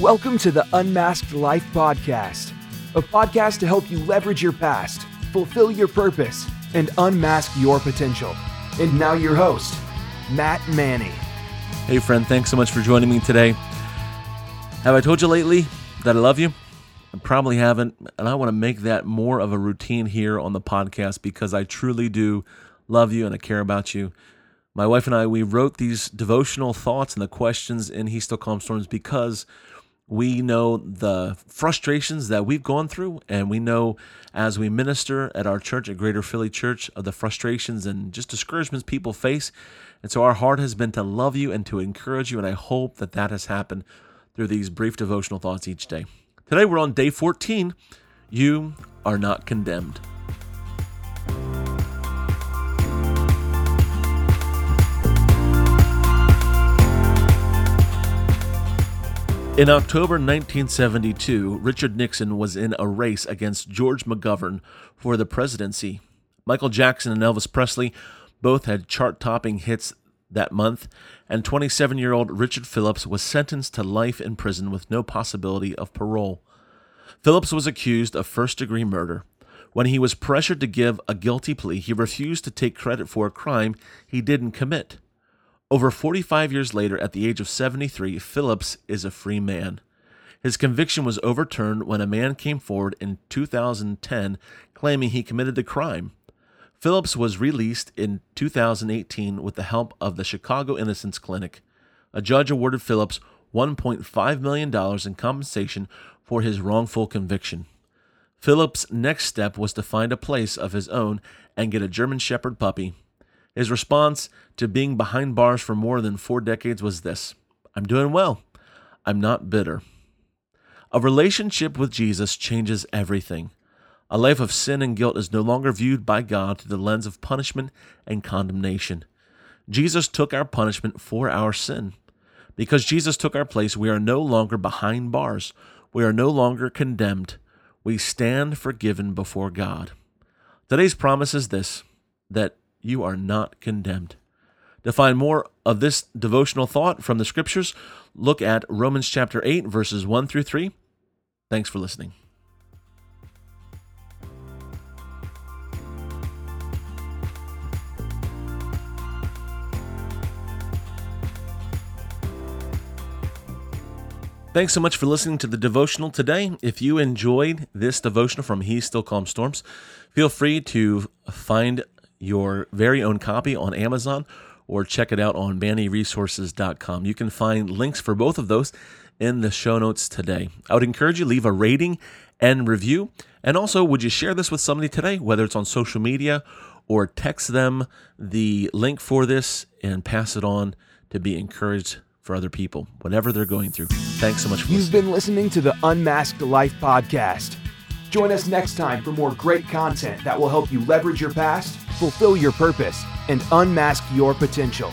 Welcome to the Unmasked Life Podcast, a podcast to help you leverage your past, fulfill your purpose, and unmask your potential. And now, your host, Matt Manney. Hey, friend, thanks so much for joining me today. Have I told you lately that I love you? I probably haven't, and I want to make that more of a routine here on the podcast because I truly do love you and I care about you. My wife and I, we wrote these devotional thoughts and the questions in He Still Calms Storms because we know the frustrations that we've gone through, and we know as we minister at our church at Greater Philly Church of the frustrations and just discouragements people face. And so our heart has been to love you and to encourage you, and I hope that that has happened through these brief devotional thoughts each day. Today we're on day 14. You are not condemned. In October 1972, Richard Nixon was in a race against George McGovern for the presidency. Michael Jackson and Elvis Presley both had chart topping hits that month, and 27 year old Richard Phillips was sentenced to life in prison with no possibility of parole. Phillips was accused of first degree murder. When he was pressured to give a guilty plea, he refused to take credit for a crime he didn't commit. Over 45 years later, at the age of 73, Phillips is a free man. His conviction was overturned when a man came forward in 2010 claiming he committed the crime. Phillips was released in 2018 with the help of the Chicago Innocence Clinic. A judge awarded Phillips $1.5 million in compensation for his wrongful conviction. Phillips' next step was to find a place of his own and get a German Shepherd puppy his response to being behind bars for more than four decades was this I'm doing well. I'm not bitter. A relationship with Jesus changes everything. A life of sin and guilt is no longer viewed by God through the lens of punishment and condemnation. Jesus took our punishment for our sin. Because Jesus took our place, we are no longer behind bars. We are no longer condemned. We stand forgiven before God. Today's promise is this that you are not condemned. To find more of this devotional thought from the scriptures, look at Romans chapter 8, verses 1 through 3. Thanks for listening. Thanks so much for listening to the devotional today. If you enjoyed this devotional from He Still Calms Storms, feel free to find your very own copy on Amazon or check it out on manneyresources.com. You can find links for both of those in the show notes today. I would encourage you leave a rating and review. And also, would you share this with somebody today, whether it's on social media or text them the link for this and pass it on to be encouraged for other people, whatever they're going through. Thanks so much for You've listening. been listening to the Unmasked Life podcast. Join us next time for more great content that will help you leverage your past, fulfill your purpose, and unmask your potential.